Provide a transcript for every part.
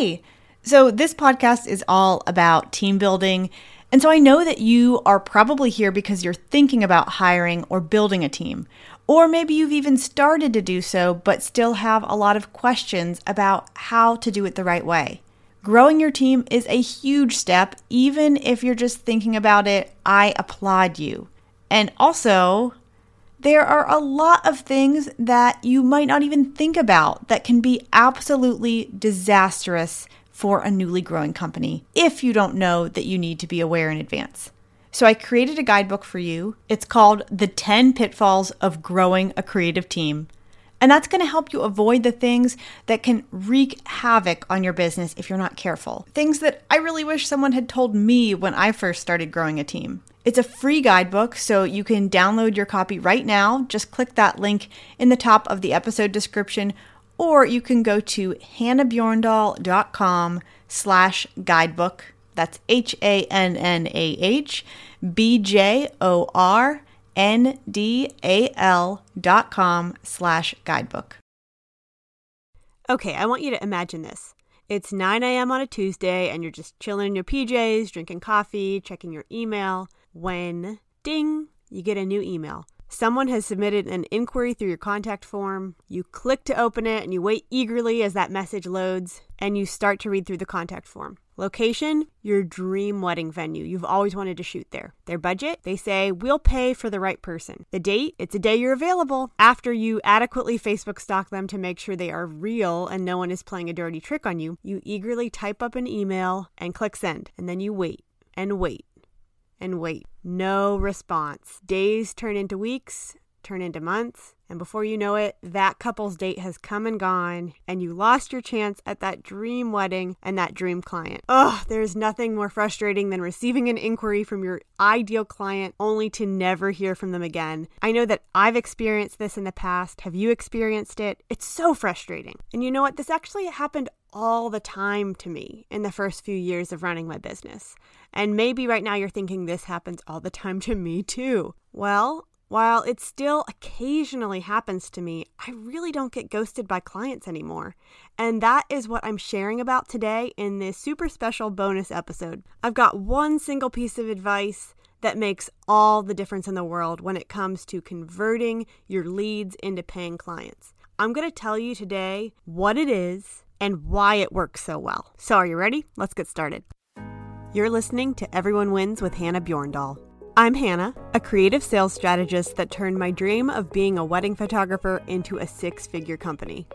Hey, so this podcast is all about team building. And so I know that you are probably here because you're thinking about hiring or building a team. Or maybe you've even started to do so, but still have a lot of questions about how to do it the right way. Growing your team is a huge step, even if you're just thinking about it. I applaud you. And also, there are a lot of things that you might not even think about that can be absolutely disastrous for a newly growing company if you don't know that you need to be aware in advance. So I created a guidebook for you. It's called The 10 Pitfalls of Growing a Creative Team. And that's going to help you avoid the things that can wreak havoc on your business if you're not careful. Things that I really wish someone had told me when I first started growing a team. It's a free guidebook, so you can download your copy right now. Just click that link in the top of the episode description, or you can go to hannahbjorndal.com slash guidebook. That's H A N N A H B J O R N D A L dot com slash guidebook. Okay, I want you to imagine this. It's 9 a.m. on a Tuesday, and you're just chilling in your PJs, drinking coffee, checking your email, when ding, you get a new email. Someone has submitted an inquiry through your contact form. You click to open it and you wait eagerly as that message loads and you start to read through the contact form. Location, your dream wedding venue. You've always wanted to shoot there. Their budget, they say, we'll pay for the right person. The date, it's a day you're available. After you adequately Facebook stalk them to make sure they are real and no one is playing a dirty trick on you, you eagerly type up an email and click send. And then you wait and wait and wait. No response. Days turn into weeks, turn into months, and before you know it, that couple's date has come and gone, and you lost your chance at that dream wedding and that dream client. Ugh, there's nothing more frustrating than receiving an inquiry from your ideal client only to never hear from them again. I know that I've experienced this in the past. Have you experienced it? It's so frustrating. And you know what? This actually happened all the time to me in the first few years of running my business. And maybe right now you're thinking this happens all the time to me too. Well, while it still occasionally happens to me, I really don't get ghosted by clients anymore. And that is what I'm sharing about today in this super special bonus episode. I've got one single piece of advice that makes all the difference in the world when it comes to converting your leads into paying clients. I'm going to tell you today what it is and why it works so well. So, are you ready? Let's get started. You're listening to Everyone Wins with Hannah Bjorndal. I'm Hannah, a creative sales strategist that turned my dream of being a wedding photographer into a six figure company.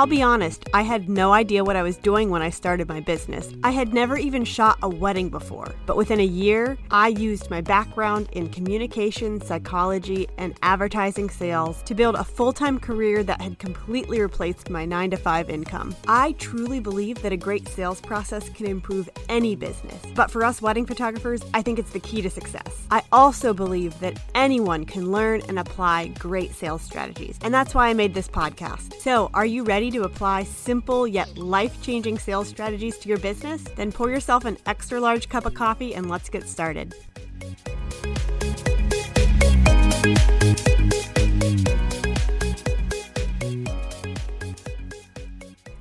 I'll be honest, I had no idea what I was doing when I started my business. I had never even shot a wedding before, but within a year, I used my background in communication, psychology, and advertising sales to build a full time career that had completely replaced my 9 to 5 income. I truly believe that a great sales process can improve any business, but for us wedding photographers, I think it's the key to success. I also believe that anyone can learn and apply great sales strategies, and that's why I made this podcast. So, are you ready? To apply simple yet life changing sales strategies to your business? Then pour yourself an extra large cup of coffee and let's get started.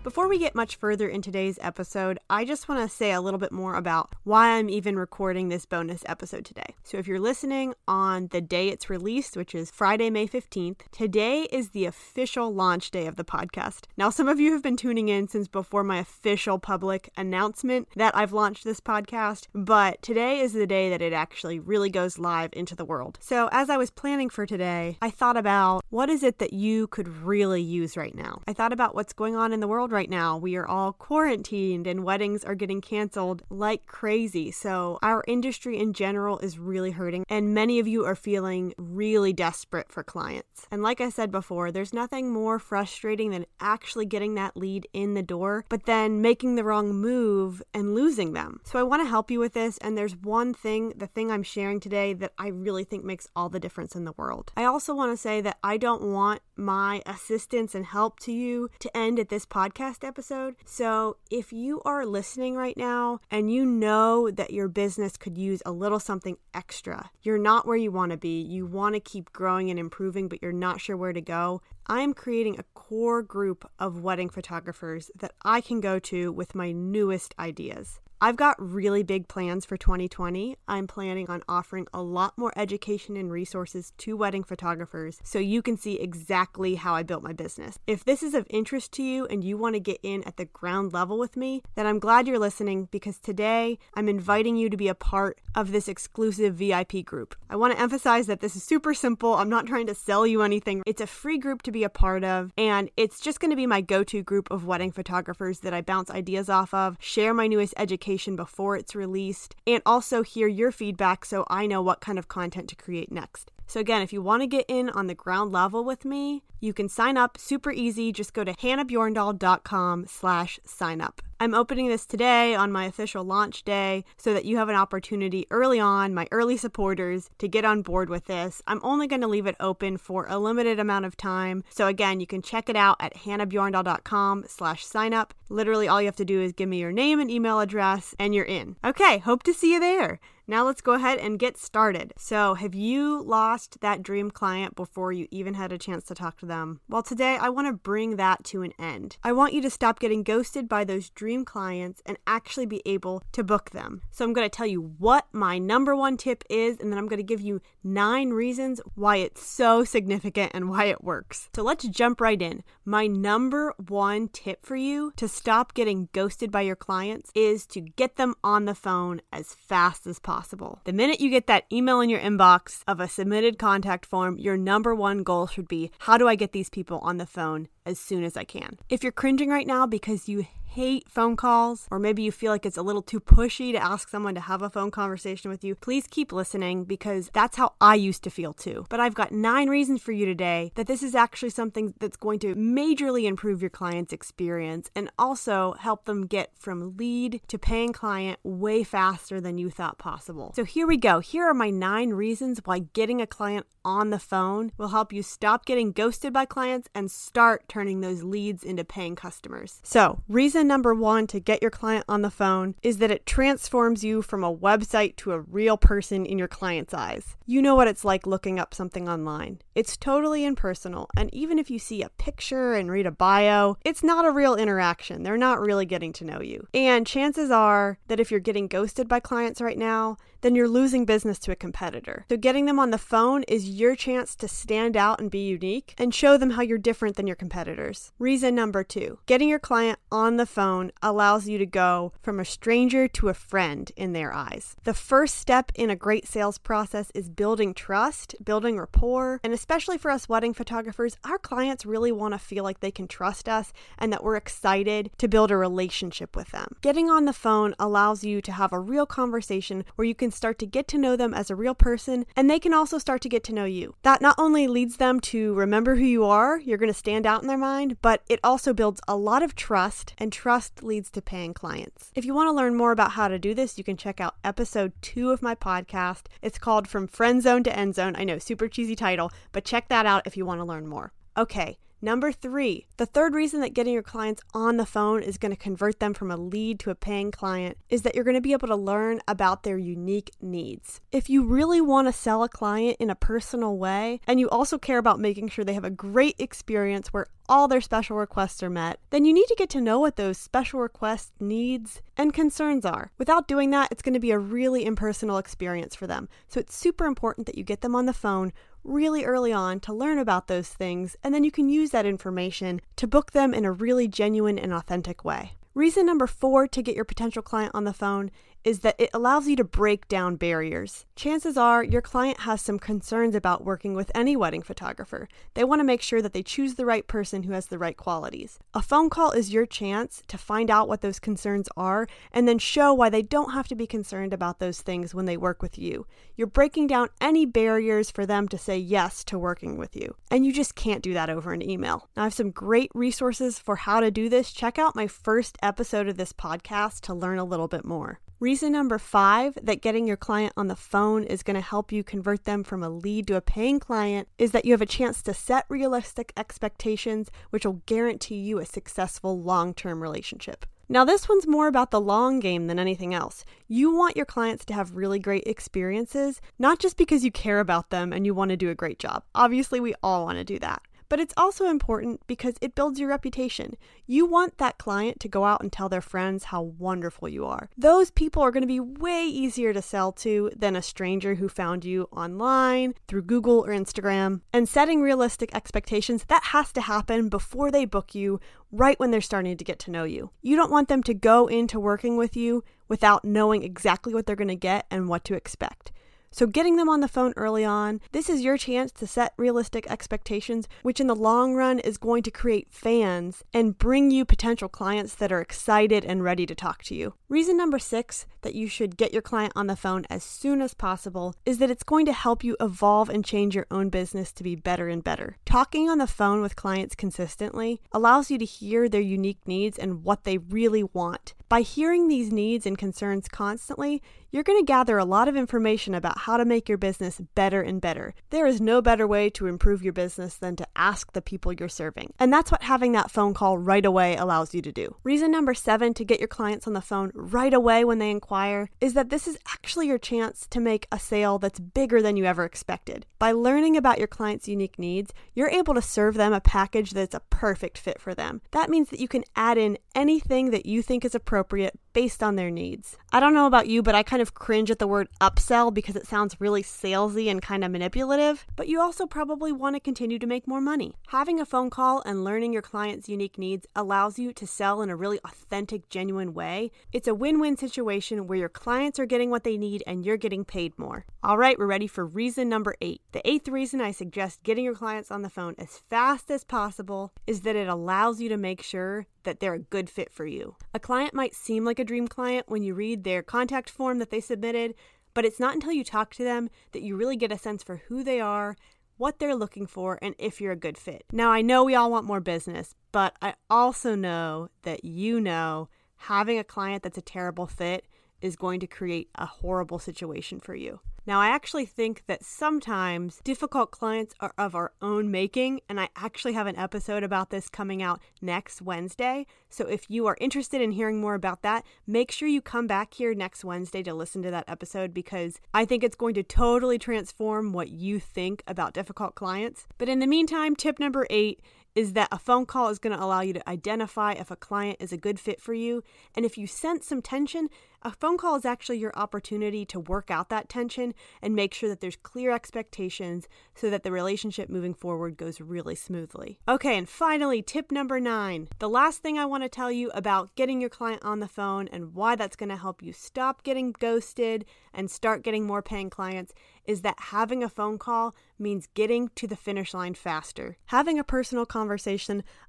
Before we get much further in today's episode, I just want to say a little bit more about why I'm even recording this bonus episode today. So, if you're listening on the day it's released, which is Friday, May 15th, today is the official launch day of the podcast. Now, some of you have been tuning in since before my official public announcement that I've launched this podcast, but today is the day that it actually really goes live into the world. So, as I was planning for today, I thought about what is it that you could really use right now? I thought about what's going on in the world right right now. We are all quarantined and weddings are getting canceled like crazy. So, our industry in general is really hurting, and many of you are feeling really desperate for clients. And like I said before, there's nothing more frustrating than actually getting that lead in the door, but then making the wrong move and losing them. So, I want to help you with this, and there's one thing, the thing I'm sharing today, that I really think makes all the difference in the world. I also want to say that I don't want my assistance and help to you to end at this podcast episode. So if you are listening right now and you know that your business could use a little something extra, you're not where you want to be, you want to keep growing and improving, but you're not sure where to go, I am creating a core group of wedding photographers that I can go to with my newest ideas. I've got really big plans for 2020. I'm planning on offering a lot more education and resources to wedding photographers so you can see exactly how I built my business. If this is of interest to you and you want to get in at the ground level with me, then I'm glad you're listening because today I'm inviting you to be a part of this exclusive VIP group. I want to emphasize that this is super simple. I'm not trying to sell you anything. It's a free group to be a part of, and it's just going to be my go to group of wedding photographers that I bounce ideas off of, share my newest education before it's released, and also hear your feedback so I know what kind of content to create next. So again, if you want to get in on the ground level with me, you can sign up super easy. Just go to hannahbjorndal.com slash sign up. I'm opening this today on my official launch day so that you have an opportunity early on, my early supporters, to get on board with this. I'm only going to leave it open for a limited amount of time. So again, you can check it out at hannahbjorndal.com slash sign up. Literally all you have to do is give me your name and email address and you're in. Okay, hope to see you there. Now let's go ahead and get started. So, have you lost that dream client before you even had a chance to talk to them? Well, today I want to bring that to an end. I want you to stop getting ghosted by those dream clients and actually be able to book them. So, I'm going to tell you what my number one tip is, and then I'm going to give you nine reasons why it's so significant and why it works. So, let's jump right in. My number one tip for you to stop getting ghosted by your clients is to get them on the phone as fast as possible possible. The minute you get that email in your inbox of a submitted contact form, your number one goal should be how do I get these people on the phone as soon as I can? If you're cringing right now because you hate phone calls, or maybe you feel like it's a little too pushy to ask someone to have a phone conversation with you, please keep listening because that's how I used to feel too. But I've got nine reasons for you today that this is actually something that's going to majorly improve your client's experience and also help them get from lead to paying client way faster than you thought possible. So here we go. Here are my nine reasons why getting a client on the phone will help you stop getting ghosted by clients and start turning those leads into paying customers. So, reason number one to get your client on the phone is that it transforms you from a website to a real person in your client's eyes. You know what it's like looking up something online. It's totally impersonal, and even if you see a picture and read a bio, it's not a real interaction. They're not really getting to know you. And chances are that if you're getting ghosted by clients right now, then you're losing business to a competitor. So getting them on the phone is your chance to stand out and be unique and show them how you're different than your competitors. Reason number two getting your client on the phone allows you to go from a stranger to a friend in their eyes. The first step in a great sales process is building trust, building rapport, and especially for us wedding photographers, our clients really want to feel like they can trust us and that we're excited to build a relationship with them. Getting on the phone allows you to have a real conversation where you can start to get to know them as a real person, and they can also start to get to know you. That not only leads them to remember who you are, you're going to stand out in their mind, but it also builds a lot of trust, and trust leads to paying clients. If you want to learn more about how to do this, you can check out episode two of my podcast. It's called From Friend Zone to End Zone. I know, super cheesy title, but check that out if you want to learn more. Okay, Number three, the third reason that getting your clients on the phone is going to convert them from a lead to a paying client is that you're going to be able to learn about their unique needs. If you really want to sell a client in a personal way, and you also care about making sure they have a great experience where all their special requests are met, then you need to get to know what those special requests, needs, and concerns are. Without doing that, it's going to be a really impersonal experience for them. So it's super important that you get them on the phone really early on to learn about those things, and then you can use that information to book them in a really genuine and authentic way. Reason number four to get your potential client on the phone is that it allows you to break down barriers. Chances are your client has some concerns about working with any wedding photographer. They want to make sure that they choose the right person who has the right qualities. A phone call is your chance to find out what those concerns are and then show why they don't have to be concerned about those things when they work with you. You're breaking down any barriers for them to say yes to working with you. And you just can't do that over an email. Now, I have some great resources for how to do this. Check out my first episode of this podcast to learn a little bit more. Reason number five that getting your client on the phone is going to help you convert them from a lead to a paying client is that you have a chance to set realistic expectations, which will guarantee you a successful long term relationship. Now, this one's more about the long game than anything else. You want your clients to have really great experiences, not just because you care about them and you want to do a great job. Obviously, we all want to do that. But it's also important because it builds your reputation. You want that client to go out and tell their friends how wonderful you are. Those people are going to be way easier to sell to than a stranger who found you online, through Google or Instagram. And setting realistic expectations, that has to happen before they book you, right when they're starting to get to know you. You don't want them to go into working with you without knowing exactly what they're going to get and what to expect. So, getting them on the phone early on, this is your chance to set realistic expectations, which in the long run is going to create fans and bring you potential clients that are excited and ready to talk to you. Reason number six that you should get your client on the phone as soon as possible is that it's going to help you evolve and change your own business to be better and better. Talking on the phone with clients consistently allows you to hear their unique needs and what they really want. By hearing these needs and concerns constantly, you're going to gather a lot of information about how to make your business better and better. There is no better way to improve your business than to ask the people you're serving. And that's what having that phone call right away allows you to do. Reason number seven to get your clients on the phone right away when they inquire is that this is actually your chance to make a sale that's bigger than you ever expected. By learning about your client's unique needs, you're able to serve them a package that's a perfect fit for them. That means that you can add in anything that you think is appropriate based on their needs. I don't know about you, but I kind of cringe at the word upsell because it sounds really salesy and kind of manipulative, but you also probably want to continue to make more money. Having a phone call and learning your client's unique needs allows you to sell in a really authentic, genuine way. It's a win win situation where your clients are getting what they need and you're getting paid more. All right, we're ready for reason number eight. The eighth reason I suggest getting your clients on the phone as fast as possible is that it allows you to make sure that they're a good fit for you. A client might seem like a dream client when you read their contact form that they submitted, but it's not until you talk to them that you really get a sense for who they are, what they're looking for, and if you're a good fit. Now, I know we all want more business, but I also know that you know having a client that's a terrible fit is going to create a horrible situation for you. Now, I actually think that sometimes difficult clients are of our own making, and I actually have an episode about this coming out next Wednesday. So if you are interested in hearing more about that, make sure you come back here next Wednesday to listen to that episode because I think it's going to totally transform what you think about difficult clients. But in the meantime, tip number eight is that a phone call is going to allow you to identify if a client is a good fit for you. And if you sense some tension, a phone call is actually your opportunity to work out that tension and make sure that there's clear expectations so that the relationship moving forward goes really smoothly. Okay, and finally, tip number nine. The last thing I want to tell you about getting your client on the phone and why that's going to help you stop getting ghosted and start getting more paying clients is that having a phone call means getting to the finish line faster. Having a personal conversation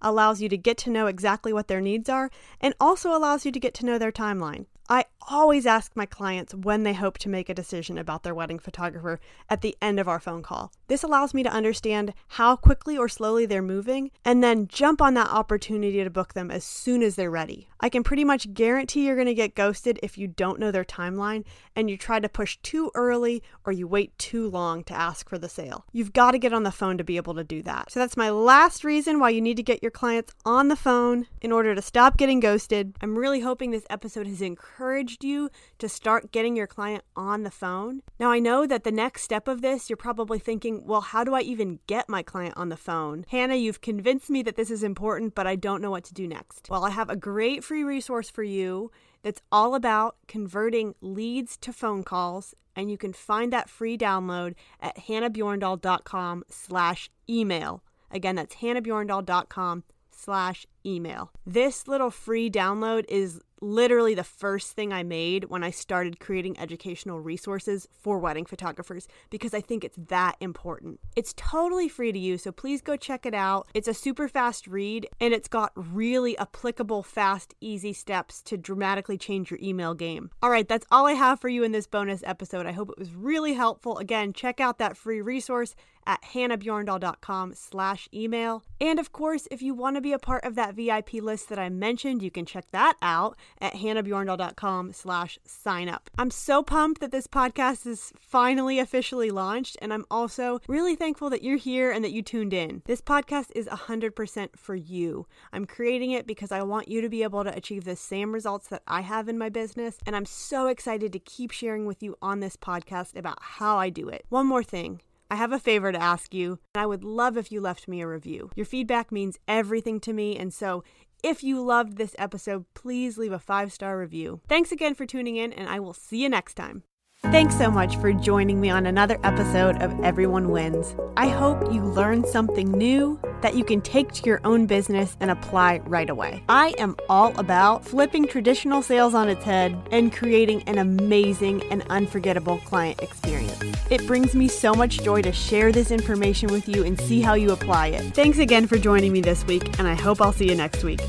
allows you to get to know exactly what their needs are and also allows you to get to know their timeline. I always ask my clients when they hope to make a decision about their wedding photographer at the end of our phone call. This allows me to understand how quickly or slowly they're moving and then jump on that opportunity to book them as soon as they're ready. I can pretty much guarantee you're going to get ghosted if you don't know their timeline and you try to push too early or you wait too long to ask for the sale. You've got to get on the phone to be able to do that. So that's my last reason why you need to get your clients on the phone in order to stop getting ghosted. I'm really hoping this episode has encouraged you to start getting your client on the phone. Now, I know that the next step of this, you're probably thinking, well, how do I even get my client on the phone? Hannah, you've convinced me that this is important, but I don't know what to do next. Well, I have a great free resource for you that's all about converting leads to phone calls and you can find that free download at hannahbjorndal.com slash email again that's hannahbjorndal.com slash email this little free download is literally the first thing I made when I started creating educational resources for wedding photographers because I think it's that important. It's totally free to use, so please go check it out. It's a super fast read and it's got really applicable, fast, easy steps to dramatically change your email game. All right, that's all I have for you in this bonus episode. I hope it was really helpful. Again, check out that free resource at hannahbjorndal.com slash email. And of course, if you want to be a part of that VIP list that I mentioned, you can check that out at hannahbjorndal.com slash sign up. I'm so pumped that this podcast is finally officially launched, and I'm also really thankful that you're here and that you tuned in. This podcast is 100% for you. I'm creating it because I want you to be able to achieve the same results that I have in my business, and I'm so excited to keep sharing with you on this podcast about how I do it. One more thing. I have a favor to ask you, and I would love if you left me a review. Your feedback means everything to me, and so if you loved this episode, please leave a five star review. Thanks again for tuning in, and I will see you next time. Thanks so much for joining me on another episode of Everyone Wins. I hope you learned something new that you can take to your own business and apply right away. I am all about flipping traditional sales on its head and creating an amazing and unforgettable client experience. It brings me so much joy to share this information with you and see how you apply it. Thanks again for joining me this week, and I hope I'll see you next week.